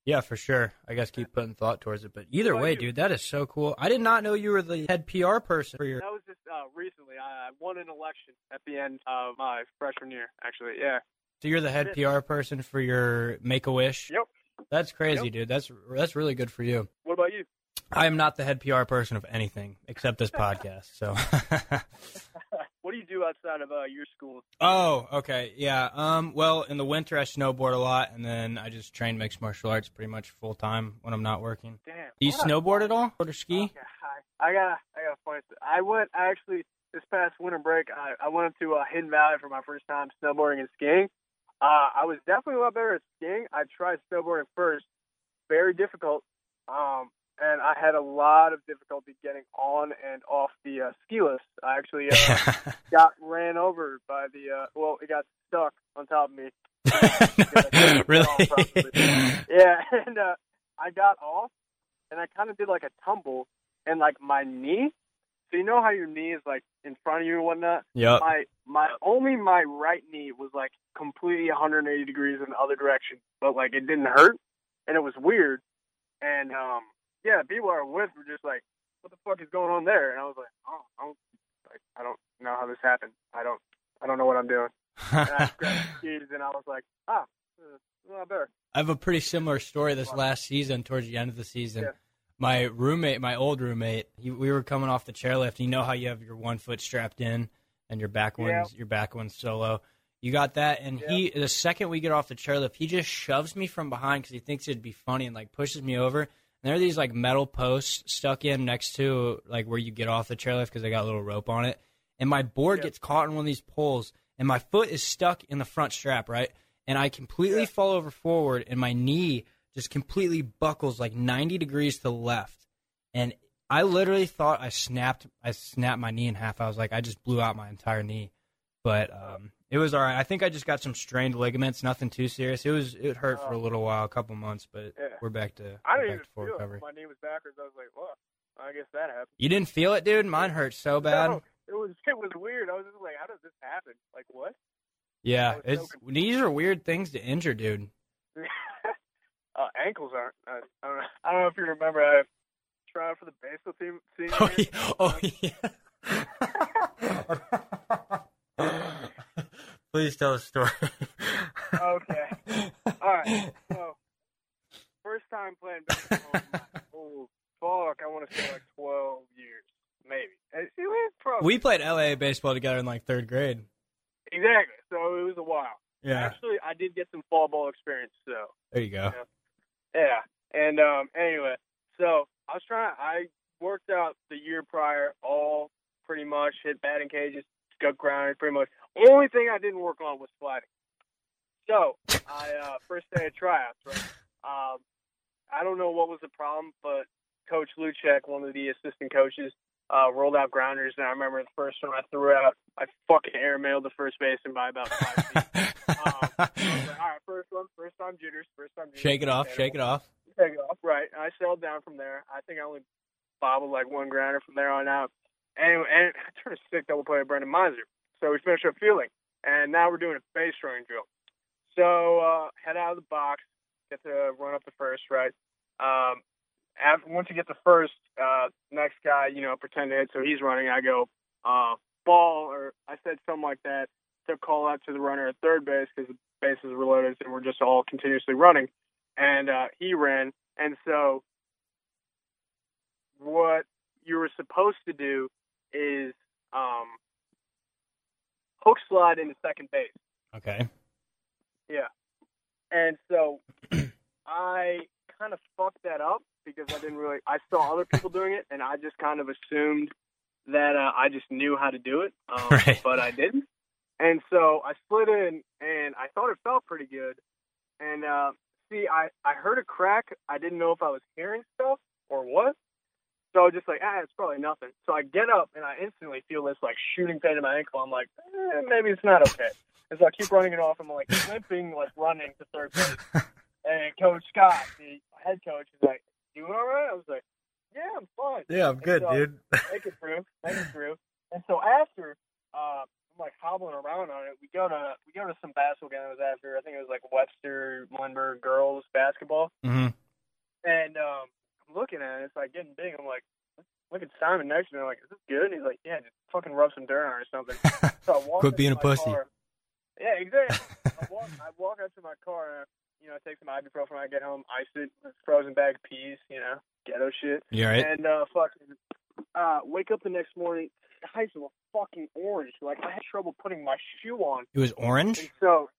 Yeah, for sure. I guess keep putting thought towards it. But either way, you? dude, that is so cool. I did not know you were the head PR person for your. That was just uh, recently. I won an election at the end of my freshman year. Actually, yeah. So you're the head PR person for your Make a Wish. Yep. That's crazy, Yep. dude. That's that's really good for you. What about you? I am not the head PR person of anything except this podcast. So. what do you do outside of uh, your school? oh, okay, yeah. Um, well, in the winter I snowboard a lot, and then I just train mixed martial arts pretty much full time when I'm not working. Damn. Do you what snowboard at all or ski? Okay, I, I got I got a funny. I went I actually this past winter break. I, I went up to uh, Hidden Valley for my first time snowboarding and skiing. Uh, I was definitely a lot better at skiing. I tried snowboarding first, very difficult. Um, and I had a lot of difficulty getting on and off the uh, ski lift. I actually uh, got ran over by the uh, well, it got stuck on top of me. really? Yeah, and uh, I got off, and I kind of did like a tumble, and like my knee. So you know how your knee is like in front of you and whatnot. Yep. My my only my right knee was like completely 180 degrees in the other direction, but like it didn't hurt, and it was weird. And um, yeah, people I was with were just like, "What the fuck is going on there?" And I was like, "Oh, I don't, like, I don't know how this happened. I don't, I don't know what I'm doing." And I grabbed the skis, and I was like, "Ah, uh, not better." I have a pretty similar story this last season, towards the end of the season. Yeah. My roommate, my old roommate, he, we were coming off the chairlift. You know how you have your one foot strapped in and your back Yeah. one's your back one's solo. You got that, and he the second we get off the chairlift, he just shoves me from behind because he thinks it'd be funny and like pushes me over. And there are these like metal posts stuck in next to like where you get off the chairlift because they got a little rope on it. And my board Yeah. gets caught in one of these poles, and my foot is stuck in the front strap, right? And I completely Yeah. fall over forward, and my knee just completely buckles like 90 degrees to the left. And I literally thought I snapped I snapped my knee in half. I was like, I just blew out my entire knee. But um, it was all right. I think I just got some strained ligaments, nothing too serious. It was it hurt for a little while, a couple months, but Yeah. we're back to I didn't back even to full feel recovery. it. My knee was backwards. I was like, "Well, I guess that happened." You didn't feel it, dude? Mine hurt so bad. No, it was it was weird. I was just like, "How does this happen? Like what?" Yeah, I was so it's these are weird things to injure, dude. uh, ankles aren't. Uh, I don't know. I don't know if you remember. I tried for the baseball team. Senior Oh yeah. Oh yeah. Please tell the story. okay. All right. So, first time playing baseball. oh fuck! I want to say like twelve years, maybe. It was probably. We played LA baseball together in like third grade. Exactly. So it was a while. Yeah. Actually, I did get some fall ball experience. So there you go. Yeah. yeah. And um, anyway, so I was trying. I worked out the year prior all pretty much hit batting cages gut grounded, pretty much. Only thing I didn't work on was sliding. So I uh, first day of tryouts, right? Um, I don't know what was the problem, but Coach Luchek, one of the assistant coaches, uh, rolled out grounders, and I remember the first one I threw out, I fucking airmailed the first baseman by about five feet. Um, like, all right, first one, first time jitters, first time jitters. shake it off. Shake it off. Take it off, right. I settled down from there. I think I only bobbled like one grounder from there on out. Anyway, and I turned a sick double play with Brandon Miser. So we finished up fielding. And now we're doing a base running drill. So uh, head out of the box, get to run up the first, right? Um, after, once you get the first, uh, next guy, you know, pretend to hit, so he's running. I go uh, ball, or I said something like that to call out to the runner at third base because the bases were loaded and we're just all continuously running. And uh, he ran, and so what you were supposed to do is um, hook slide into second base. Okay. Yeah. And so I kind of fucked that up because I didn't really. I saw other people doing it, and I just kind of assumed that uh, I just knew how to do it, um, Right. but I didn't. And so I slid in, and I thought it felt pretty good. And uh, see, I I heard a crack. I didn't know if I was hearing stuff or what. So I was just like, ah, it's probably nothing. So I get up and I instantly feel this like shooting pain in my ankle. I'm like, eh, maybe it's not okay. And so I keep running it off. I'm like limping, like running to third base. And Coach Scott, the head coach, is like, "You all right?" I was like, "Yeah, I'm fine. Yeah, I'm good, dude. Make it through, make it through." And so after, uh, I'm like hobbling around on it. We go to we go to some basketball games after. I think it was like Webster Lindbergh girls basketball. hmm And um, looking at it. It's like getting big. I'm like, look at Simon next to me. I'm like, is this good? And he's like, yeah, just fucking rub some dirt on it or something. So I walk Quit being a pussy. car. Yeah, exactly. I walk, I walk out to my car and, you know, I take some ibuprofen when I get home, ice it, with frozen bag of peas, you know, ghetto shit. All right? And, uh, fucking, uh, wake up the next morning, skies were fucking orange. Like, I had trouble putting my shoe on. It was orange. And so,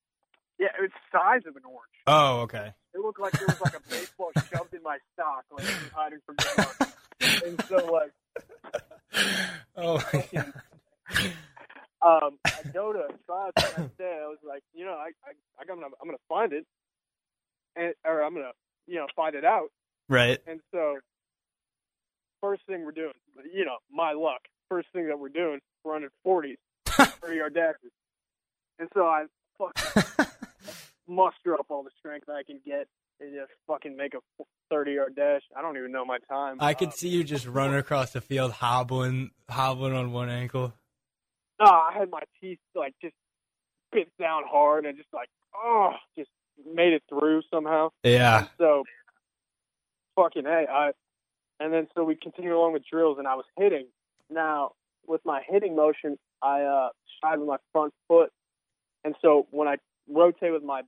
yeah, it's the size of an orange. Oh, okay. It looked like there was like a baseball shoved in my sock, like hiding from the. And so, like, Oh my god. um, I go to try out the next day. I was like, you know, I, I, I I'm gonna, I'm gonna find it, and or I'm gonna, you know, find it out. Right. And so, first thing we're doing, you know, my luck. First thing that we're doing, we're running 40s, 30 yard dashes. And so I fucking muster up all the strength I can get and just fucking make a 30 yard dash. I don't even know my time. I could Uh, see you just running across the field, hobbling, hobbling on one ankle. No, I had my teeth like just bit down hard and just like oh, just made it through somehow. Yeah. And so fucking hey, I and then so we continue along with drills and I was hitting. Now with my hitting motion, I uh stride with my front foot, and so when I rotate with my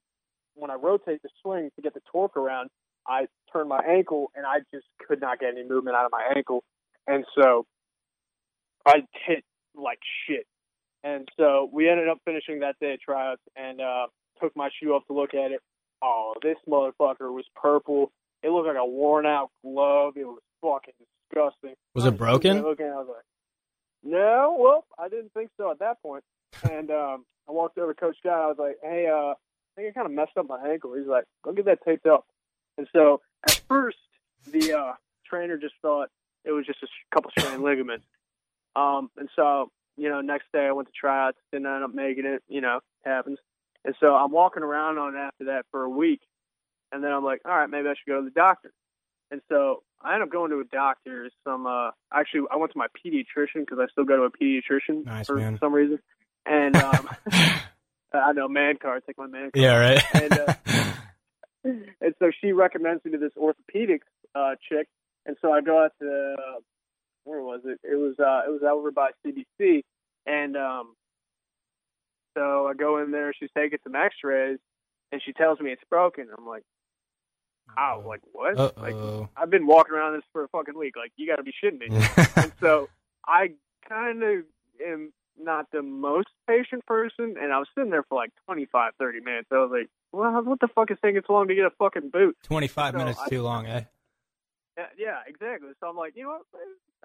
when I rotate the swing to get the torque around, I turn my ankle and I just could not get any movement out of my ankle, and so I hit like shit. And so we ended up finishing that day at tryouts and uh, took my shoe off to look at it. Oh, this motherfucker was purple. It looked like a worn out glove. It was fucking disgusting. Was it broken? Looking, I was like, no, well, I didn't think so at that point. And um, I walked over to Coach Scott. I was like, hey, uh, I think I kind of messed up my ankle. He's like, go get that taped up. And so at first, the uh, trainer just thought it was just a couple strained ligaments. Um, and so, you know, next day I went to tryouts, didn't end up making it. You know, happens. And so I'm walking around on it after that for a week, and then I'm like, all right, maybe I should go to the doctor. And so I end up going to a doctor. Some uh, actually, I went to my pediatrician because I still go to a pediatrician Nice, for man. some reason. And um, I know man card, take my man card. yeah. Right. And, uh, and so she recommends me to this orthopedic uh, chick, and so I go out to uh, where was it? It was uh, it was over by CBC, and um, so I go in there. She's taking some X-rays, and she tells me it's broken. I'm like, how? Like what? Like Uh-oh. I've been walking around this for a fucking week. Like you got to be shitting me. and so I kind of am not the most patient person, and I was sitting there for like 25, 30 minutes. I was like, well, what the fuck is taking so long to get a fucking boot? 25 So minutes I- too long, eh? Yeah, yeah, exactly. So I'm like, you know what?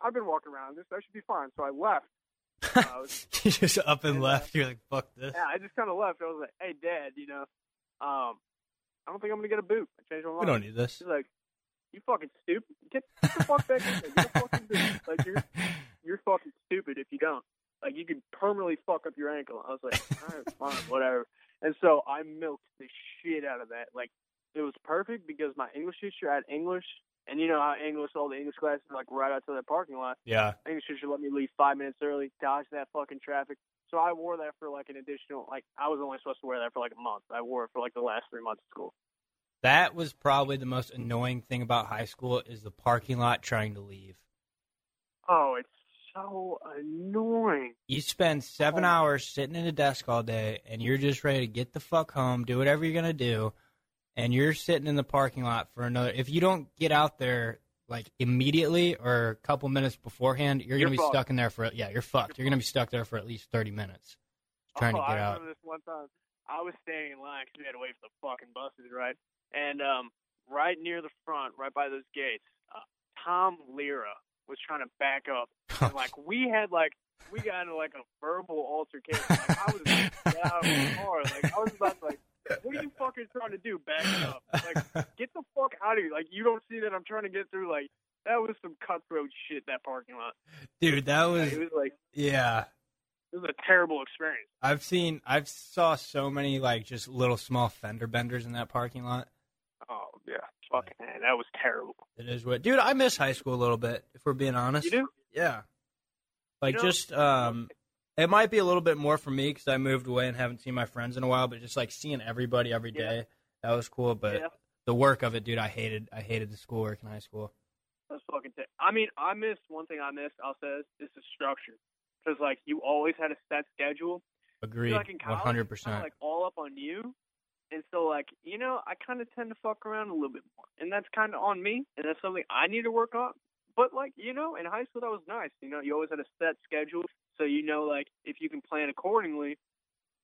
I've been walking around this. I should be fine. So I left. I was- you just up and And, uh, left. You're like, fuck this. yeah, I just kind of left. I was like, hey, Dad, you know, um, I don't think I'm gonna get a boot. I changed my mind. We don't need this. She's like, you fucking stupid. Get, get the fuck back in there. Get a fucking boot. Like you're you're fucking stupid if you don't. Like you could permanently fuck up your ankle. I was like, all right, fine, whatever. And so I milked the shit out of that. Like it was perfect because my English teacher had English, and you know how English, all the English classes like right outside the parking lot. Yeah. English teacher let me leave five minutes early, dodge that fucking traffic. So I wore that for like an additional, like I was only supposed to wear that for like a month. I wore it for like the last three months of school. That was probably the most annoying thing about high school is the parking lot trying to leave. Oh, it's so annoying. You spend seven Oh. hours sitting in a desk all day, and you're just ready to get the fuck home, do whatever you're gonna do, and you're sitting in the parking lot for another. If you don't get out there like immediately or a couple minutes beforehand, you're, You're gonna be fucked. stuck in there for yeah, you're fucked. You're, gonna be stuck there for at least thirty minutes trying oh, to get I out. remember this one time. I was standing in line because we had to wait for the fucking buses, right? And um, right near the front, right by those gates, uh, Tom Lira was trying to back up, and like we had like we got into like a verbal altercation. Like I was get out of the car, like I was about to like, what are you fucking trying to do? Back up, like get the fuck out of here! Like you don't see that I'm trying to get through. Like that was some cutthroat shit. That parking lot. Dude, that was It was like yeah. it was a terrible experience. I've seen I've saw so many like just little small fender benders in that parking lot. Oh yeah, fucking man, that was terrible. It is what, dude. I miss high school a little bit. If we're being honest, You do? Yeah, like know- just um, it might be a little bit more for me because I moved away and haven't seen my friends in a while. But just like seeing everybody every day, Yeah. that was cool. But yeah, the work of it, dude, I hated. I hated the schoolwork in high school. that's fucking. T- I mean, I missed one thing. I missed. I'll say this: is the structure. Because like you always had a set schedule. Agreed, feel like in one hundred percent. Like all up on you. And so, like you know, I kind of tend to fuck around a little bit more, and that's kind of on me, and that's something I need to work on. But like you know, in high school that was nice. You know, you always had a set schedule, so you know, like if you can plan accordingly,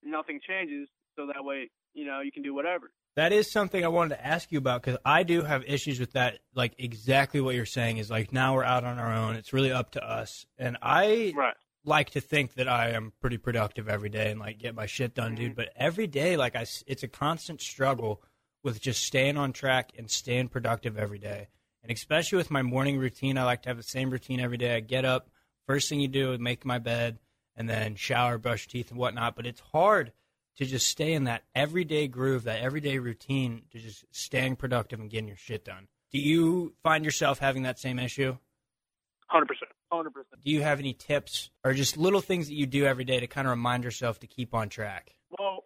nothing changes. So that way, you know, you can do whatever. That is something I wanted to ask you about because I do have issues with that. Like exactly what you're saying is like now we're out on our own. It's really up to us, and I Right. Like to think that I am pretty productive every day and like get my shit done, dude. Mm-hmm. But every day, like I, it's a constant struggle with just staying on track and staying productive every day. And especially with my morning routine, I like to have the same routine every day. I get up, first thing you do is make my bed, and then shower, brush teeth, and whatnot. But it's hard to just stay in that everyday groove, that everyday routine, to just staying productive and getting your shit done. Do you find yourself having that same issue? Hundred percent. Hundred percent. Do you have any tips or just little things that you do every day to kind of remind yourself to keep on track? Well,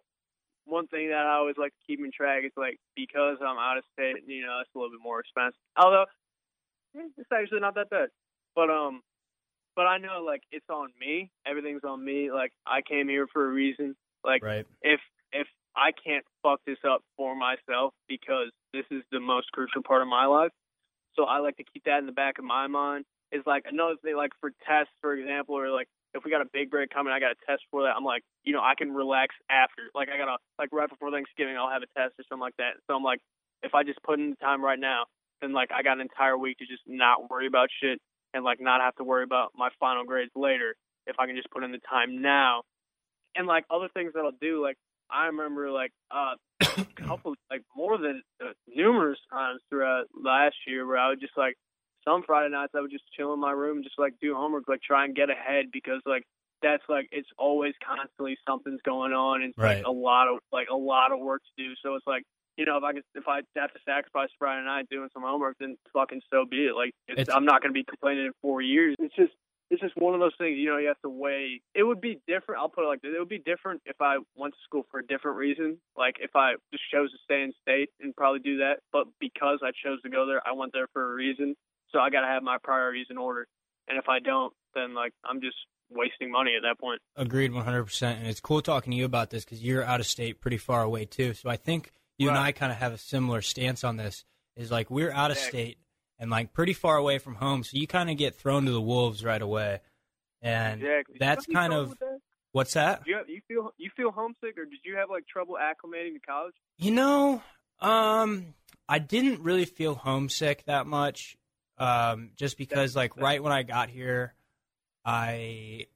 one thing that I always like to keep in track is like because I'm out of state, you know, it's a little bit more expensive. Although eh, it's actually not that bad. But um, but I know like it's on me. Everything's on me. Like I came here for a reason. Like Right. if if I can't fuck this up for myself because this is the most crucial part of my life. So I like to keep that in the back of my mind. Is like another thing, like for tests, for example, or like if we got a big break coming, I got a test for that. I'm like, you know, I can relax after. Like I gotta like right before Thanksgiving, I'll have a test or something like that. So I'm like, if I just put in the time right now, then like I got an entire week to just not worry about shit and like not have to worry about my final grades later. If I can just put in the time now, and like other things that I'll do, like I remember like uh a couple like more than uh, numerous times throughout last year where I would just like some Friday nights I would just chill in my room, just like do homework, like try and get ahead because like that's like it's always constantly something's going on and Right. like a lot of like a lot of work to do. So it's like you know if I could if I have to sacrifice Friday night doing some homework, then fucking so be it. Like I'm not going to be complaining in four years. It's just it's just one of those things, you know, you have to weigh. It would be different. I'll put it like this. It would be different if I went to school for a different reason. Like if I just chose to stay in state and probably do that. But because I chose to go there, I went there for a reason. So I got to have my priorities in order. And if I don't, then like I'm just wasting money at that point. Agreed 100%. And it's cool talking to you about this because you're out of state pretty far away too. So I think you and I kind of have a similar stance on this is like we're out of Yeah. state and like pretty far away from home. So you kind of get thrown to the wolves right away. And exactly. that's You have any kind of that? what's that? Do you, have, you feel you feel homesick, or did you have like trouble acclimating to college? You know, um, I didn't really feel homesick that much. Um, just because like right when I got here, I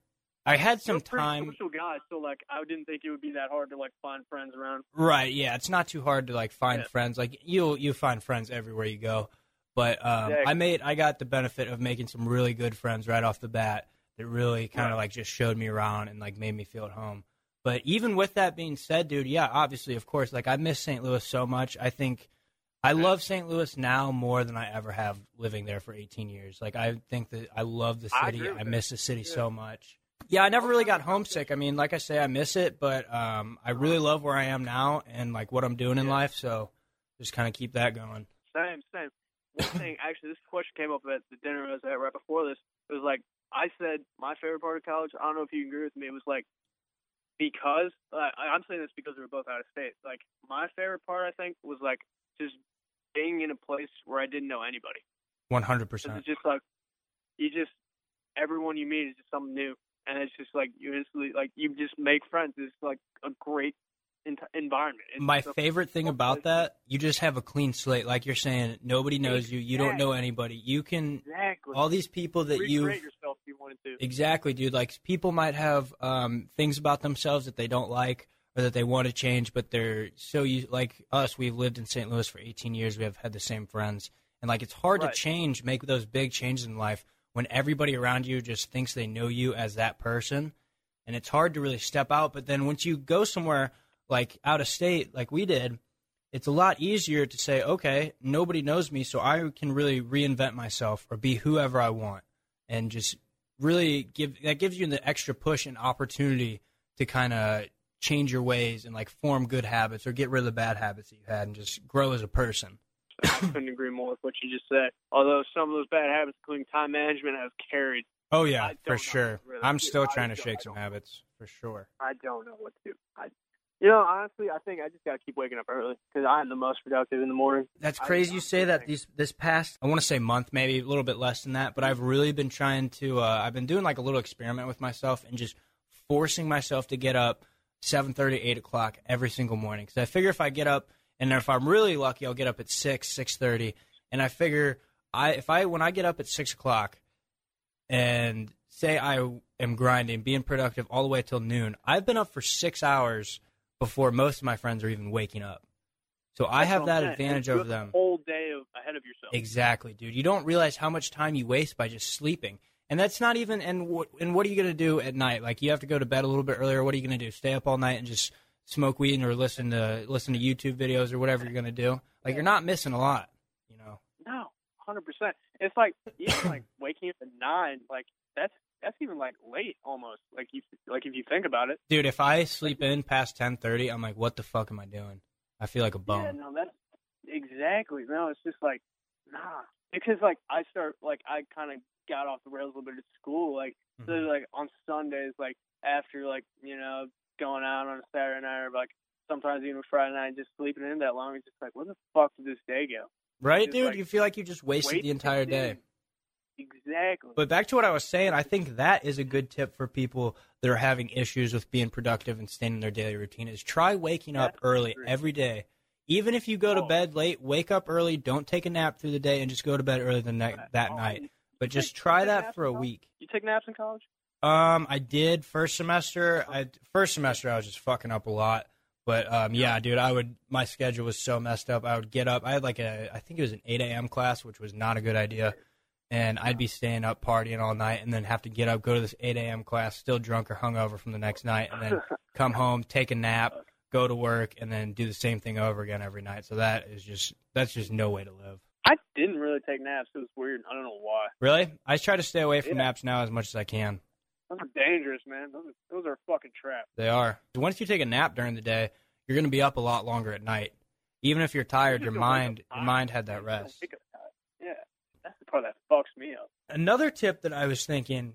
I had some You're a time. social guy, so like I didn't think it would be that hard to like find friends around. Right, yeah, it's not too hard to like find Yeah. friends. Like you'll you find friends everywhere you go. But um, I made I got the benefit of making some really good friends right off the bat that really kind of Right. like just showed me around and like made me feel at home. But even with that being said, dude, yeah, obviously, of course, like I miss St. Louis so much. I think I love St. Louis now more than I ever have living there for 18 years. Like I think that I love the city. agree I, miss the city Yeah. so much. Yeah, I never really got homesick. I mean, like I say, I miss it, but um, I really love where I am now and like what I'm doing in Yeah. life. So just kind of keep that going. Same, same. One thing, actually, this question came up at the dinner I was at right before this. It was like I said, my favorite part of college. I don't know if you agree with me. It was like because uh, I- I'm saying this because we were both out of state. Like my favorite part, I think, was like just being in a place where I didn't know anybody. One hundred percent. it's just like you just everyone you meet is just something new, and it's just like you instantly like you just make friends. It's like a great environment. It's My favorite thing about that, you just have a clean slate. Like you're saying, nobody knows you. You don't know anybody. You can exactly all these people that you yourself if you wanted to. Exactly, dude. Like people might have um, things about themselves that they don't like or that they want to change, but they're so you like us. We've lived in St. Louis for 18 years. We have had the same friends, and like it's hard Right. to change, make those big changes in life when everybody around you just thinks they know you as that person, and it's hard to really step out. But then once you go somewhere like out of state, like we did. It's a lot easier to say, okay, nobody knows me, so I can really reinvent myself or be whoever I want and just really give that gives you the extra push and opportunity to kind of change your ways and like form good habits or get rid of the bad habits that you had and just grow as a person. I couldn't agree more with what you just said. Although some of those bad habits, including time management, have carried. Oh yeah, for sure. what to really I'm do. still trying to shake some habits for sure. I don't know what to. I, you know, honestly, I think I just gotta keep waking up early because I'm the most productive in the morning. That's crazy you say that these this past I want to say month maybe a little bit less than that but I've really been trying to uh, I've been doing like a little experiment with myself and just forcing myself to get up 7:30 8 o'clock every single morning because I figure if I get up and if I'm really lucky I'll get up at 6 6:30 and I figure I if I when I get up at 6 o'clock and say I am grinding being productive all the way till noon I've been up for six hours before most of my friends are even waking up so I That's have that saying. advantage You over have them. Whole day of, ahead of yourself. Exactly, dude. You don't realize how much time you waste by just sleeping. And that's not even and what and what are you going to do at night? Like you have to go to bed a little bit earlier. What are you going to do? Stay up all night and just smoke weed or listen to listen to YouTube videos or whatever you're going to do? Like you're not missing a lot, you know. No, hundred percent. It's like even like waking up at nine. Like that's that's even like late almost. Like you like if you think about it. Dude, if I sleep in past 10:30, I'm like what the fuck am I doing? I feel like a bum. Yeah, no, that's exactly. No, it's just like nah. Because like I start like I kind of got off the rails a little bit at school. Like so Mhm. like on Sundays, like after like you know going out on a Saturday night or like sometimes even a Friday night, just sleeping in that long. It's just like where the fuck did this day go? Right, Just, dude? like, you feel like you just wasted the entire day. Exactly. But back to what I was saying, I think that is a good tip for people that are having issues with being productive and staying in their daily routine is try waking up That's early true. every day. Even if you go to Oh. bed late, wake up early, don't take a nap through the day and just go to bed early the night that Oh, night. But just try that for a week. You take naps in college? Um, I did first semester. I first semester I was just fucking up a lot. But um, yeah, dude, I would. My schedule was so messed up. I would get up. I had like a, I think it was an eight a.m. class, which was not a good idea. And I'd be staying up partying all night, and then have to get up, go to this eight a.m. class, still drunk or hungover from the next night, and then come home, take a nap, go to work, and then do the same thing over again every night. So that is just that's just no way to live. I didn't really take naps. It was weird. I don't know why. Really, I try to stay away from Yeah. naps now as much as I can. Those are dangerous, man. Those are, those are fucking trap. They are. Once you take a nap during the day, you're going to be up a lot longer at night. Even if you're tired, You your just don't wake mind your mind had that rest. wake up tired. Yeah, that's the part that fucks me up. Another tip that I was thinking,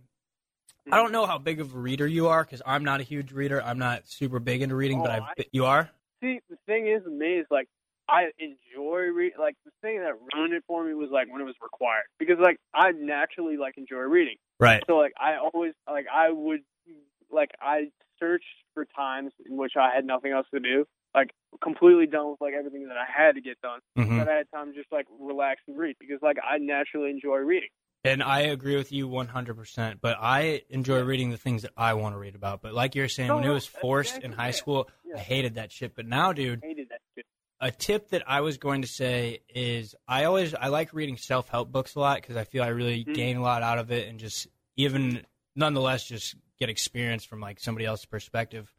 hmm. I don't know how big of a reader you are because I'm not a huge reader. I'm not super big into reading, but Oh, I've, I- you are. See, the thing is with me is like I enjoy read. Like the thing that ruined it for me was like when it was required because like I naturally like enjoy reading. Right. So like I always like I would like I searched for times in which I had nothing else to do, like completely done with like everything that I had to get done. hmm That I had time to just like relax and read because like I naturally enjoy reading. And I agree with you 100%. But I enjoy reading the things that I want to read about. But like you're saying, when it was forced in high school. I hated that shit. But now, dude, I hated that shit. A tip that I was going to say is I always I like reading self help books a lot because I feel I really Mhm. gain a lot out of it and just even nonetheless just get experience from like somebody else's perspective.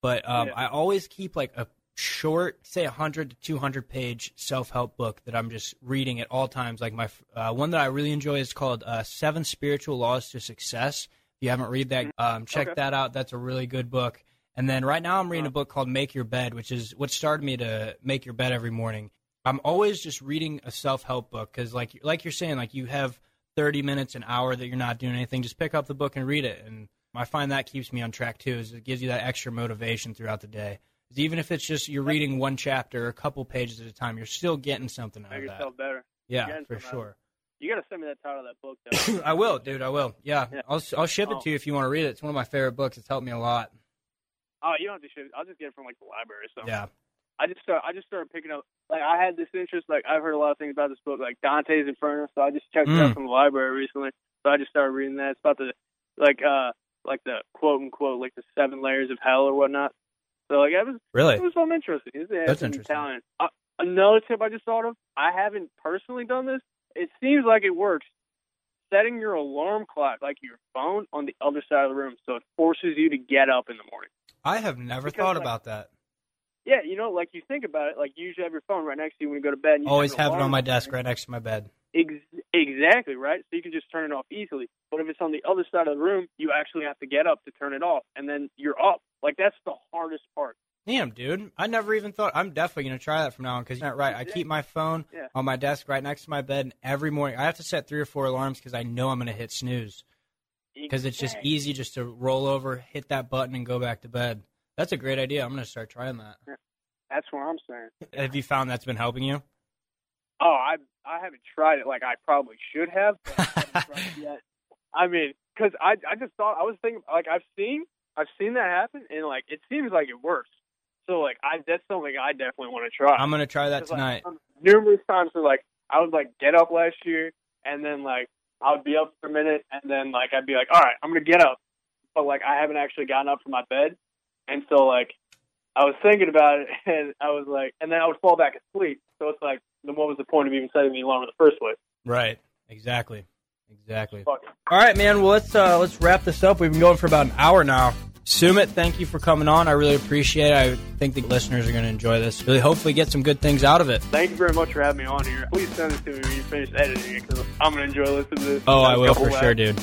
But um, Yeah. I always keep like a short, say 100 to 200 page self help book that I'm just reading at all times. Like my uh, one that I really enjoy is called uh, Seven Spiritual Laws to Success. If you haven't read that, um, check Okay. that out. That's a really good book. And then right now I'm reading a Uh-huh. book called Make Your Bed, which is what started me to make your bed every morning. I'm always just reading a self help book because, like, like you're saying, like you have 30 minutes, an hour that you're not doing anything. Just pick up the book and read it. And I find that keeps me on track too. Is it gives you that extra motivation throughout the day. even if it's just you're reading one chapter, a couple pages at a time, you're still getting something out of that. yourself better. Yeah, for out sure. You gotta send me that title of that book though. I will, dude. I will. Yeah, Yeah. I'll I'll ship it Oh. to you if you want to read it. It's one of my favorite books. It's helped me a lot. Oh, you don't have to ship. I'll just get it from like the library or something. Yeah. I just start I just started picking up like I had this interest like I've heard a lot of things about this book like Dante's Inferno so I just checked it Mm. out from the library recently so I just started reading that it's about the like uh like the quote unquote like the seven layers of hell or whatnot so like it was Really? it was something interesting it's, yeah, That's it's interesting. Uh, another tip I just thought of I haven't personally done this it seems like it works setting your alarm clock like your phone on the other side of the room so it forces you to get up in the morning. I have never Because, thought like, about that. Yeah, you know, like you think about it, like you usually have your phone right next to you when you go to bed. And you Always have it on my desk right next to my bed. Ex- exactly, right? So you can just turn it off easily. But if it's on the other side of the room, you actually have to get up to turn it off, and then you're up. Like that's the hardest part. Damn, dude. I never even thought. I'm definitely going to try that from now on because you're not right. I keep my phone Yeah. on my desk right next to my bed, and every morning I have to set three or four alarms because I know I'm going to hit snooze. Because it's just easy just to roll over, hit that button, and go back to bed. That's a great idea. I'm going to start trying that. That's what I'm saying. Have you found that's been helping you? Oh, I I haven't tried it like I probably should have, but I haven't tried it yet. I mean, because I I just thought I was thinking like I've seen I've seen that happen, and like it seems like it works. So like I that's something I definitely want to try. I'm going to try that tonight. um, numerous times, so like I would like get up last year, and then like I would be up for a minute, and then like I'd be like, all right, I'm gonna get up, but like I haven't actually gotten up from my bed, and so like I was thinking about it, and I was like, and then I would fall back asleep. So it's like, then what was the point of even setting the alarm in the first place? Right. Exactly. Exactly. All right, man. Well, let's uh, let's wrap this up. We've been going for about an hour now. Sumit, thank you for coming on. I really appreciate it. I think the listeners are going to enjoy this. Really, hopefully, get some good things out of it. Thank you very much for having me on here. Please send this to me when you finish editing it, because I'm gonna enjoy listening to this. Oh, I will for sure, dude.